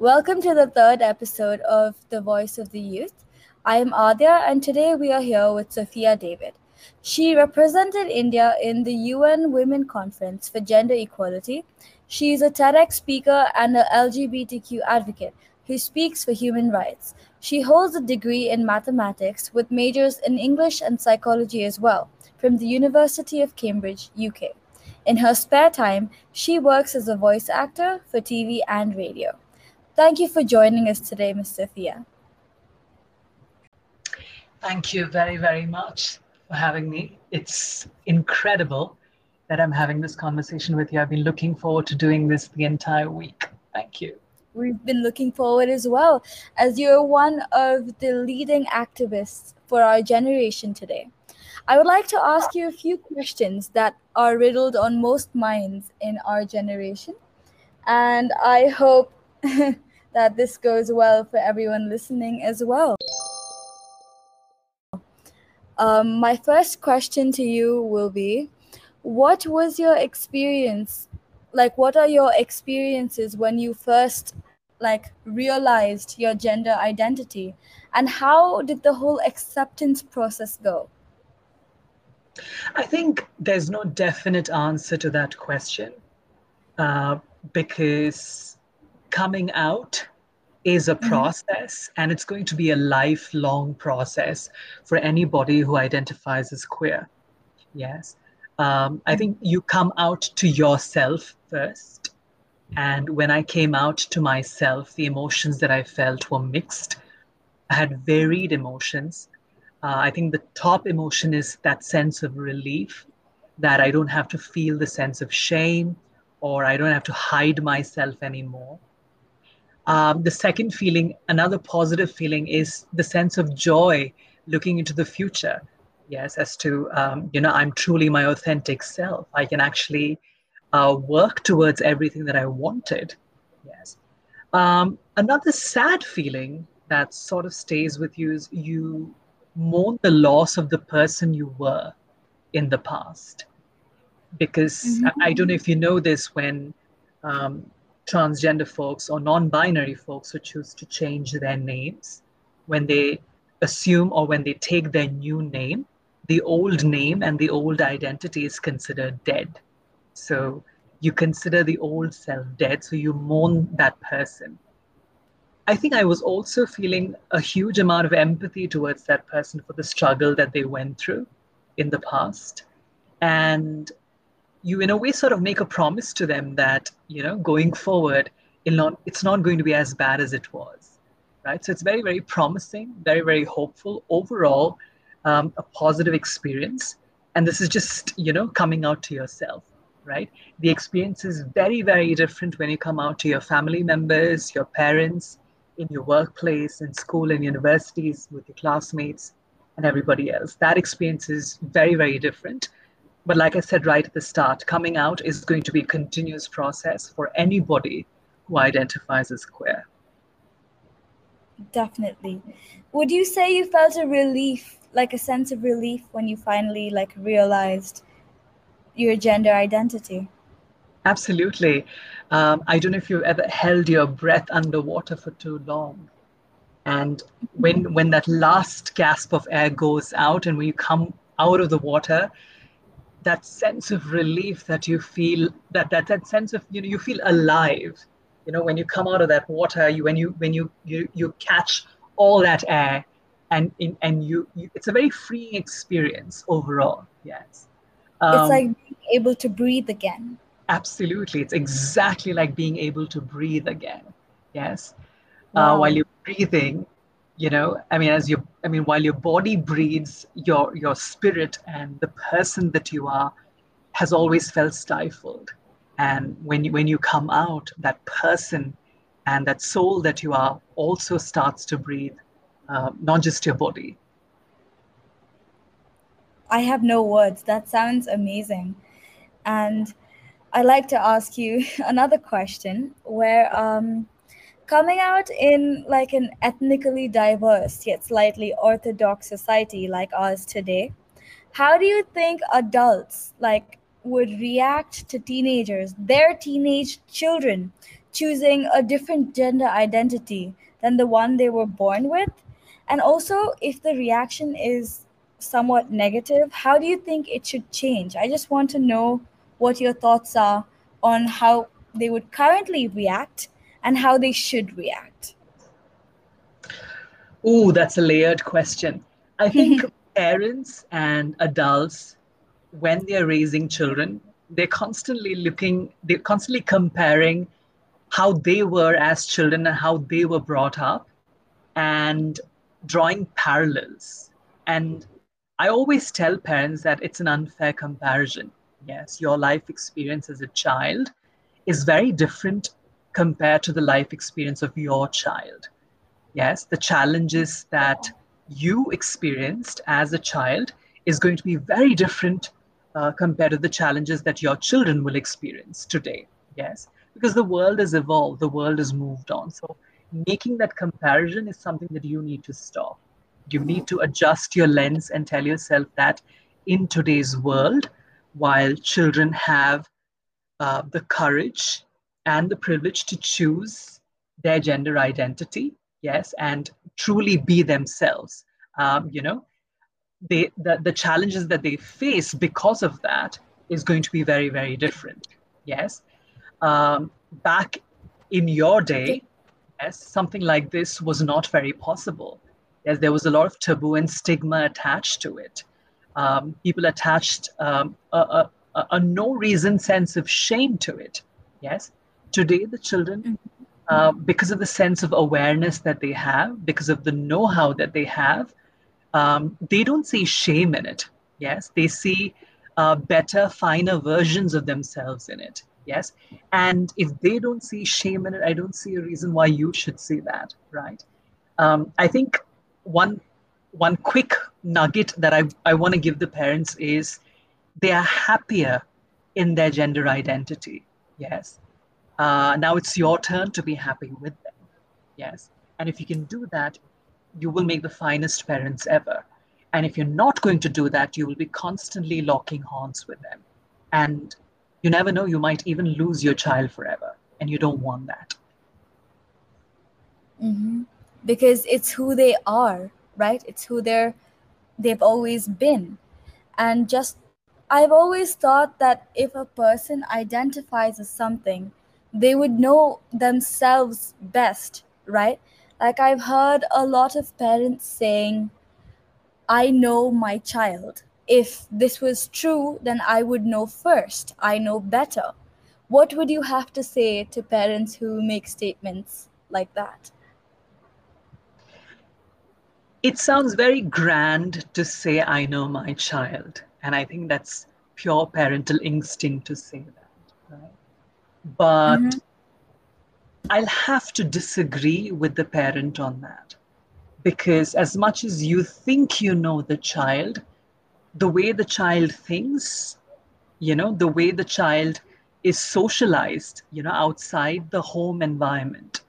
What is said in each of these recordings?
Welcome to the third episode of The Voice of the Youth. I am Adya, and today we are here with Sophia David. She represented India in the UN Women Conference for Gender Equality. She is a TEDx speaker and an LGBTQ advocate who speaks for human rights. She holds a degree in mathematics with majors in English and psychology as well from the University of Cambridge, UK. In her spare time, she works as a voice actor for TV and radio. Thank you for joining us today, Ms. Sophia. Thank you very, very much for having me. It's incredible that I'm having this conversation with you. I've been looking forward to doing this the entire week. Thank you. We've been looking forward as well, as you're one of the leading activists for our generation today. I would like to ask you a few questions that are riddled on most minds in our generation. And I hope that this goes well for everyone listening as well. Um, my first question to you will be What was your experience? Like, what are your experiences when you first like realized your gender identity and how did the whole acceptance process go i think there's no definite answer to that question uh, because coming out is a mm-hmm. process and it's going to be a lifelong process for anybody who identifies as queer. Yes. Um, i think you come out to yourself first and when i came out to myself the emotions that i felt were mixed. I had varied emotions. Uh, i think the top emotion is that sense of relief that i don't have to feel the sense of shame or i don't have to hide myself anymore um, the second feeling, another positive feeling, is the sense of joy looking into the future. Yes, as to, um, you know, I'm truly my authentic self. I can actually uh, work towards everything that I wanted. Yes. Um, another sad feeling that sort of stays with you is you mourn the loss of the person you were in the past. Because mm-hmm. I, I, don't know if you know this, when um, transgender folks or non binary folks who choose to change their names, when they assume or when they take their new name, the old name and the old identity is considered dead. So you consider the old self dead, so you mourn that person. I think I was also feeling a huge amount of empathy towards that person for the struggle that they went through in the past. And you in a way sort of make a promise to them that you know going forward not, it's not going to be as bad as it was right? So it's very very promising very very hopeful. Overall um, a positive experience. And this is just you know coming out to yourself right? The experience is very very different when you come out to your family members your parents in your workplace in school and universities with your classmates and everybody else. That experience is very very different but like I said right at the start, coming out is going to be a continuous process for anybody who identifies as queer. Definitely. Would you say you felt a relief, like a sense of relief when you finally like realized your gender identity? Absolutely. Um, I don't know if you've ever held your breath underwater for too long. And when when that last gasp of air goes out and when you come out of the water, that sense of relief that you feel that that that sense of you know you feel alive you know when you come out of that water you when you when you you, you catch all that air and in, and you, you it's a very freeing experience overall. Yes. Um, it's like being able to breathe again. Absolutely. It's exactly like being able to breathe again. Yes. Uh, wow. uh, while you're breathing you know i mean as you i mean while your body breathes your your spirit and the person that you are has always felt stifled. And when you when you come out that person and that soul that you are also starts to breathe uh, not just your body. I have no words. That sounds amazing. And i'd like to ask you another question where um, coming out in like an ethnically diverse yet slightly orthodox society like ours today how do you think adults like would react to teenagers their teenage children choosing a different gender identity than the one they were born with? And also, if the reaction is somewhat negative, how do you think it should change? I just want to know what your thoughts are on how they would currently react and how they should react. Oh, that's a layered question. I think parents and adults, when they're raising children, they're constantly looking, they're constantly comparing how they were as children and how they were brought up and drawing parallels. And I always tell parents that it's an unfair comparison. Yes, your life experience as a child is very different compared to the life experience of your child. Yes, the challenges that you experienced as a child is going to be very different uh, compared to the challenges that your children will experience today. Yes, because the world has evolved, the world has moved on. So, making that comparison is something that you need to stop you need to adjust your lens and tell yourself that in today's world, while children have uh, the courage and the privilege to choose their gender identity, yes, and truly be themselves, um, you know, they, the, the challenges that they face because of that is going to be very, very different. Yes. Um, back in your day, yes, something like this was not very possible yes, there was a lot of taboo and stigma attached to it. Um, people attached um, a, a, a, no reason sense of shame to it. Yes, today the children, mm-hmm. uh, because of the sense of awareness that they have, because of the know-how that they have, um, they don't see shame in it. Yes, they see uh, better, finer versions of themselves in it. Yes, and if they don't see shame in it, I don't see a reason why you should see that. Right. Um, I think one one quick nugget that I, I want to give the parents is they are happier in their gender identity. Yes. Uh, now it's your turn to be happy with them. Yes. And if you can do that, you will make the finest parents ever. And if you're not going to do that, you will be constantly locking horns with them. And you never know, you might even lose your child forever. And you don't want that. Mm-hmm because it's who they are right it's who they're they've always been and just i've always thought that if a person identifies as something they would know themselves best right like i've heard a lot of parents saying i know my child if this was true then i would know first i know better what would you have to say to parents who make statements like that it sounds very grand to say, I know my child. And I think that's pure parental instinct to say that. Right? But mm-hmm. I'll have to disagree with the parent on that. Because as much as you think you know the child, the way the child thinks, you know, the way the child is socialized, you know, outside the home environment,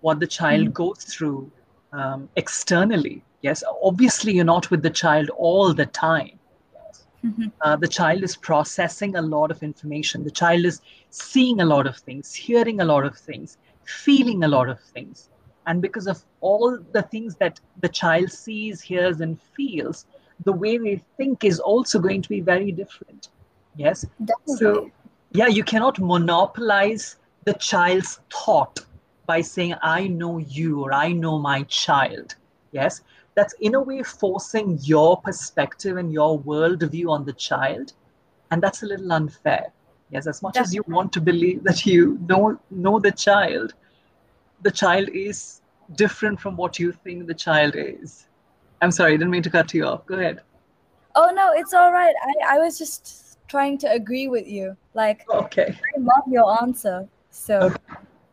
what the child mm-hmm. goes through um, externally, Yes, obviously you're not with the child all the time. Mm-hmm. Uh, the child is processing a lot of information. The child is seeing a lot of things, hearing a lot of things, feeling a lot of things. And because of all the things that the child sees, hears, and feels, the way they think is also going to be very different. Yes. Definitely. So, yeah, you cannot monopolize the child's thought by saying, I know you or I know my child. Yes that's in a way forcing your perspective and your worldview on the child. And that's a little unfair. Yes, as much Definitely. as you want to believe that you know know the child, the child is different from what you think the child is. I'm sorry, I didn't mean to cut you off. Go ahead. Oh no, it's all right. I, I was just trying to agree with you. Like okay. I love your answer. So okay.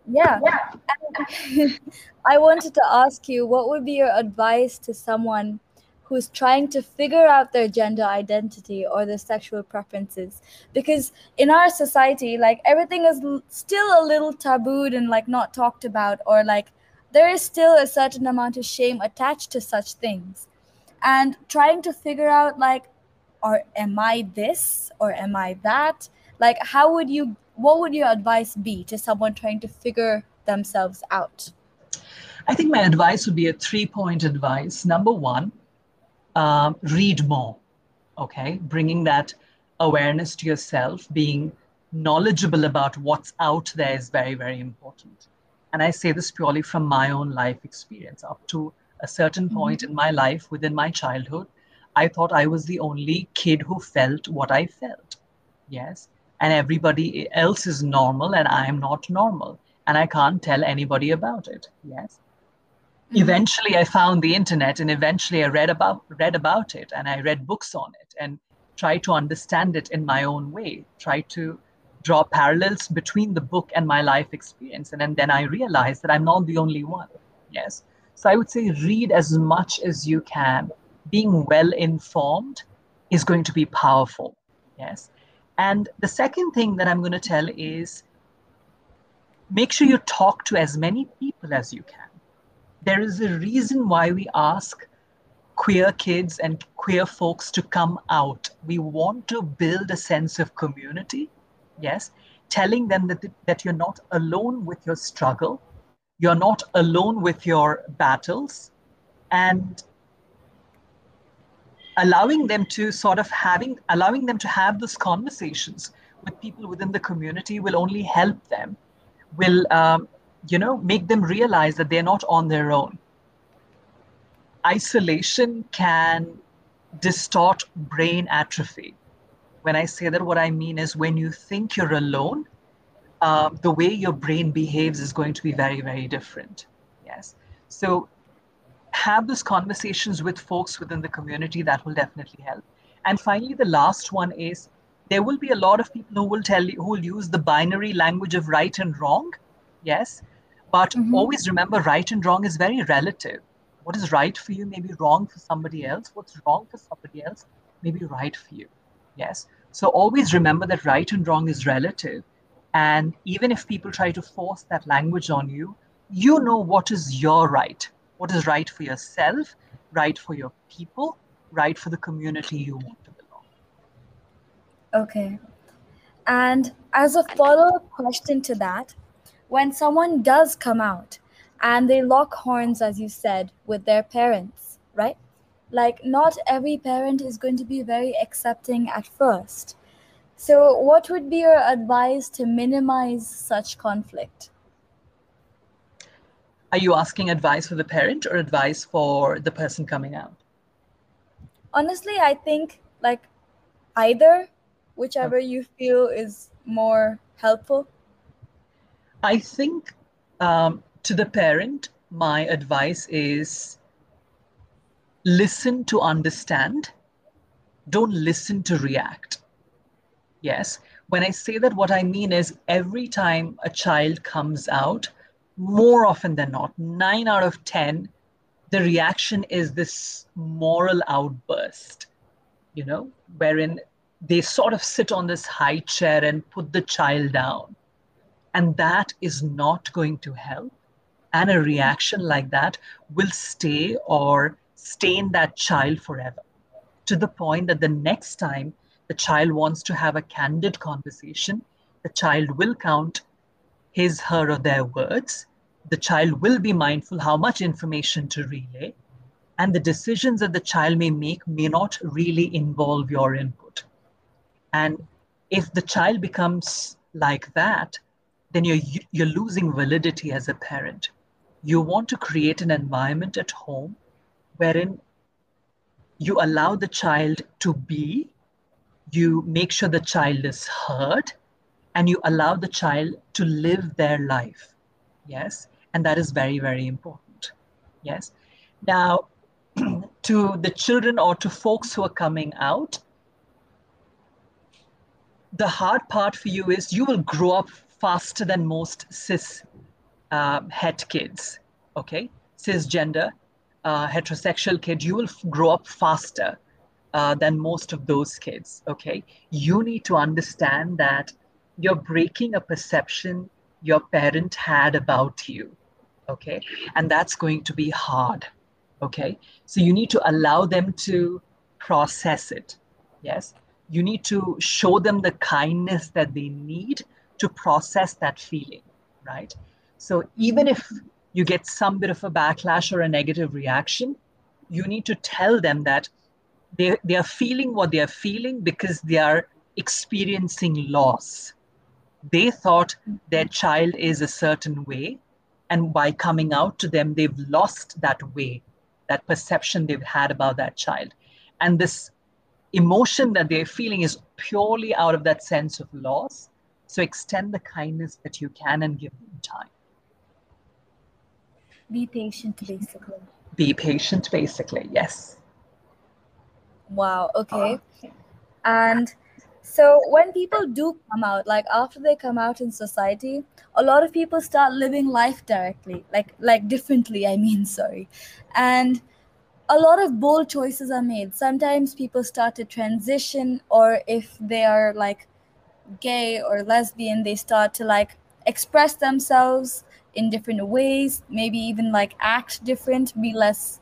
Yeah. yeah. I wanted to ask you what would be your advice to someone who's trying to figure out their gender identity or their sexual preferences? Because in our society, like everything is still a little tabooed and like not talked about, or like there is still a certain amount of shame attached to such things. And trying to figure out, like, or am I this or am I that? Like, how would you what would your advice be to someone trying to figure themselves out? I think my advice would be a three point advice. Number one, um, read more. Okay. Bringing that awareness to yourself, being knowledgeable about what's out there is very, very important. And I say this purely from my own life experience. Up to a certain mm-hmm. point mm-hmm. in my life, within my childhood, I thought I was the only kid who felt what I felt. Yes. And everybody else is normal, and I am not normal. And I can't tell anybody about it. Yes. Mm-hmm. Eventually, I found the internet, and eventually, I read about read about it, and I read books on it, and tried to understand it in my own way. Try to draw parallels between the book and my life experience. And, and then I realized that I'm not the only one. Yes. So I would say read as much as you can. Being well informed is going to be powerful. Yes. And the second thing that I'm going to tell is make sure you talk to as many people as you can. There is a reason why we ask queer kids and queer folks to come out. We want to build a sense of community yes telling them that, that you're not alone with your struggle you're not alone with your battles and allowing them to sort of having allowing them to have those conversations with people within the community will only help them will um, you know make them realize that they're not on their own isolation can distort brain atrophy when I say that, what I mean is when you think you're alone, uh, the way your brain behaves is going to be very, very different. Yes. So have those conversations with folks within the community that will definitely help. And finally, the last one is there will be a lot of people who will tell you, who will use the binary language of right and wrong. Yes. But mm-hmm. always remember, right and wrong is very relative. What is right for you may be wrong for somebody else. What's wrong for somebody else may be right for you. Yes. So always remember that right and wrong is relative. And even if people try to force that language on you, you know what is your right, what is right for yourself, right for your people, right for the community you want to belong. Okay. And as a follow up question to that, when someone does come out and they lock horns, as you said, with their parents, right? like not every parent is going to be very accepting at first so what would be your advice to minimize such conflict are you asking advice for the parent or advice for the person coming out honestly i think like either whichever okay. you feel is more helpful i think um, to the parent my advice is listen to understand, don't listen to react. Yes, when I say that, what I mean is every time a child comes out, more often than not, nine out of 10, the reaction is this moral outburst, you know, wherein they sort of sit on this high chair and put the child down. And that is not going to help. And a reaction like that will stay or stain that child forever to the point that the next time the child wants to have a candid conversation, the child will count his, her, or their words. The child will be mindful how much information to relay. And the decisions that the child may make may not really involve your input. And if the child becomes like that, then you're, you're losing validity as a parent. You want to create an environment at home wherein you allow the child to be, you make sure the child is heard, and you allow the child to live their life. Yes, and that is very, very important. Yes. Now, to the children or to folks who are coming out, the hard part for you is you will grow up faster than most cis uh, het kids, okay? Cisgender uh, heterosexual kid, you will grow up faster uh, than most of those kids. Okay. You need to understand that you're breaking a perception your parent had about you. Okay. And that's going to be hard. Okay. So you need to allow them to process it. Yes. You need to show them the kindness that they need to process that feeling, right? So even if you get some bit of a backlash or a negative reaction, you need to tell them that they, they are feeling what they are feeling because they are experiencing loss. They thought their child is a certain way, and by coming out to them, they've lost that way, that perception they've had about that child. And this emotion that they're feeling is purely out of that sense of loss. So extend the kindness that you can and give them time. Be patient, basically. Be patient, basically, yes. Wow, okay. Ah. And so when people do come out, like after they come out in society, a lot of people start living life directly, like like differently, I mean, sorry. And a lot of bold choices are made. Sometimes people start to transition, or if they are like gay or lesbian, they start to like express themselves in different ways, maybe even like act different, be less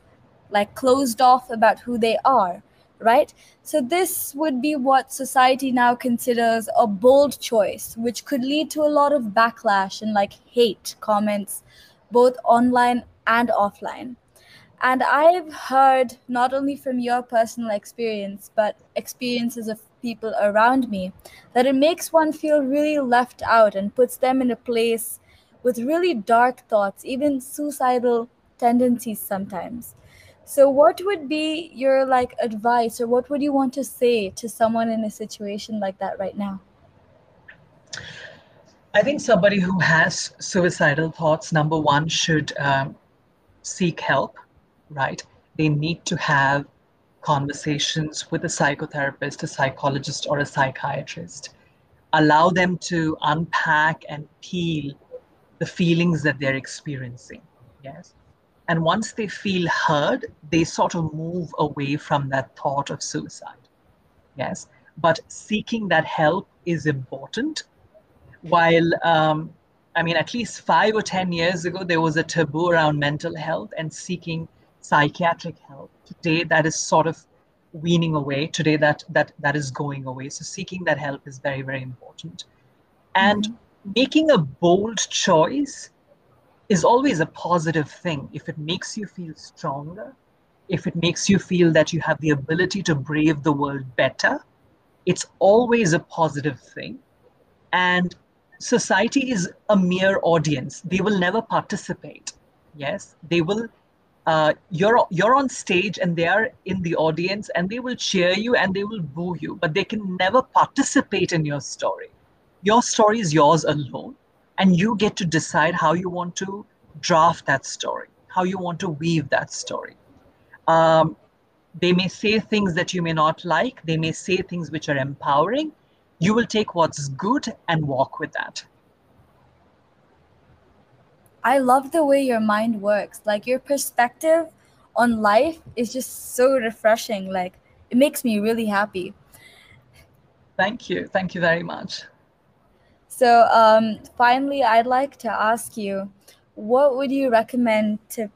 like closed off about who they are, right? So, this would be what society now considers a bold choice, which could lead to a lot of backlash and like hate comments, both online and offline. And I've heard not only from your personal experience, but experiences of people around me, that it makes one feel really left out and puts them in a place with really dark thoughts, even suicidal tendencies sometimes. So, what would be your like advice, or what would you want to say to someone in a situation like that right now? I think somebody who has suicidal thoughts, number one, should um, seek help right? They need to have conversations with a psychotherapist, a psychologist, or a psychiatrist. Allow them to unpack and peel the feelings that they're experiencing. Yes. And once they feel heard, they sort of move away from that thought of suicide. Yes. But seeking that help is important. While, um, I mean, at least five or 10 years ago, there was a taboo around mental health and seeking psychiatric help. Today, that is sort of weaning away. Today, that that that is going away. So seeking that help is very very important, and mm-hmm. making a bold choice is always a positive thing. If it makes you feel stronger if it makes you feel that you have the ability to brave the world better it's always a positive thing. And society is a mere audience. They will never participate. Yes they will uh, you're you're on stage and they are in the audience and they will cheer you and they will boo you but they can never participate in your story. Your story is yours alone and you get to decide how you want to draft that story how you want to weave that story um, they may say things that you may not like they may say things which are empowering you will take what's good and walk with that I love the way your mind works. Like your perspective on life is just so refreshing. Like it makes me really happy. Thank you. Thank you very much. So, um, finally, I'd like to ask you what would you recommend to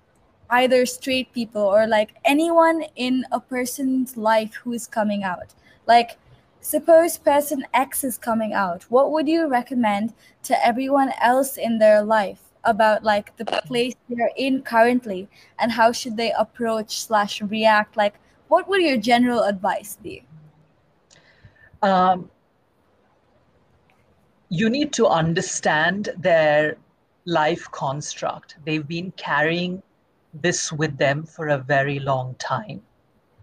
either straight people or like anyone in a person's life who is coming out? Like, suppose person X is coming out. What would you recommend to everyone else in their life? about like the place they're in currently and how should they approach slash react like what would your general advice be um, you need to understand their life construct they've been carrying this with them for a very long time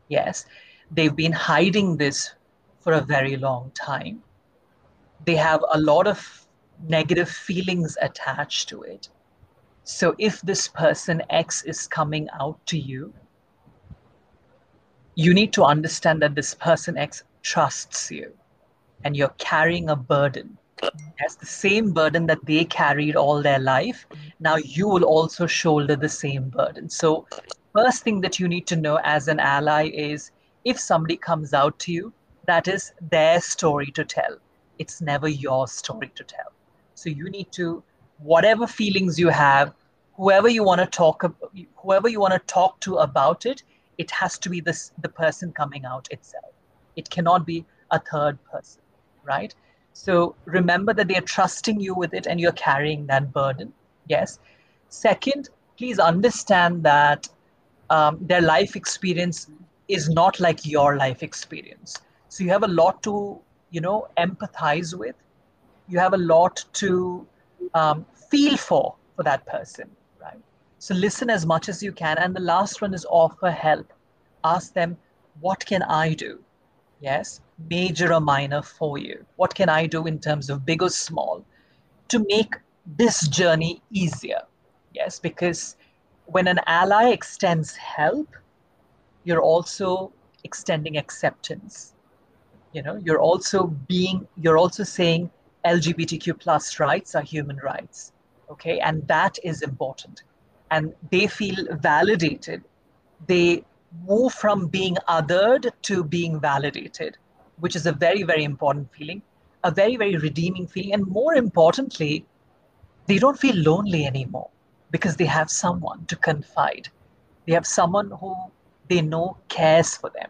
yes they've been hiding this for a very long time they have a lot of negative feelings attached to it. So if this person X is coming out to you, you need to understand that this person X trusts you and you're carrying a burden. As the same burden that they carried all their life, now you will also shoulder the same burden. So, first thing that you need to know as an ally is if somebody comes out to you, that is their story to tell. It's never your story to tell. So you need to, whatever feelings you have, whoever you want to talk, whoever you want to talk to about it, it has to be this the person coming out itself. It cannot be a third person, right? So remember that they are trusting you with it and you're carrying that burden. Yes. Second, please understand that um, their life experience is not like your life experience. So you have a lot to, you know, empathize with. You have a lot to um, feel for for that person, right? So listen as much as you can. And the last one is offer help. Ask them, what can I do? Yes, major or minor for you. What can I do in terms of big or small to make this journey easier? Yes, because when an ally extends help, you're also extending acceptance. You know, you're also being, you're also saying LGBTQ plus rights are human rights. Okay, and that is important. And they feel validated. They move from being othered to being validated, which is a very, very important feeling, a very, very redeeming feeling. And more importantly, they don't feel lonely anymore because they have someone to confide. They have someone who they know cares for them.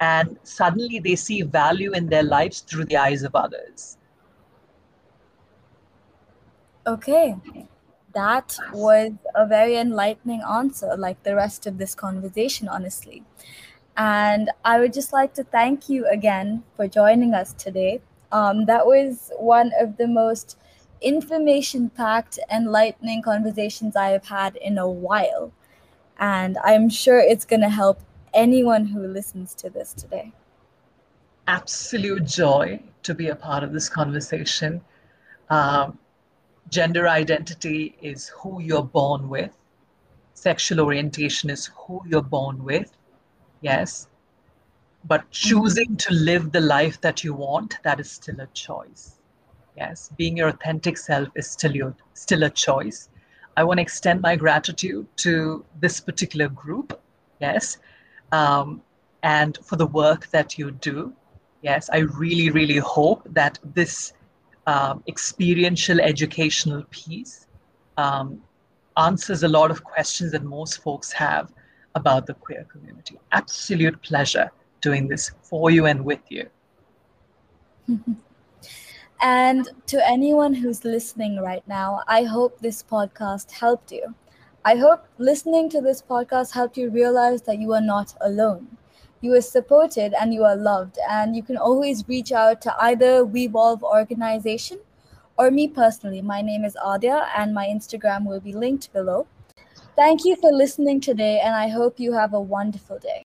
And suddenly they see value in their lives through the eyes of others. Okay. That was a very enlightening answer, like the rest of this conversation, honestly. And I would just like to thank you again for joining us today. Um, that was one of the most information packed, enlightening conversations I have had in a while. And I'm sure it's going to help anyone who listens to this today. Absolute joy to be a part of this conversation. Um, gender identity is who you're born with, sexual orientation is who you're born with. Yes. But choosing to live the life that you want, that is still a choice. Yes. Being your authentic self is still your still a choice. I want to extend my gratitude to this particular group. Yes. Um, and for the work that you do. Yes, I really, really hope that this um, experiential educational piece um, answers a lot of questions that most folks have about the queer community. Absolute pleasure doing this for you and with you. and to anyone who's listening right now, I hope this podcast helped you. I hope listening to this podcast helped you realize that you are not alone. You are supported and you are loved, and you can always reach out to either WeVolve organization or me personally. My name is Adia, and my Instagram will be linked below. Thank you for listening today, and I hope you have a wonderful day.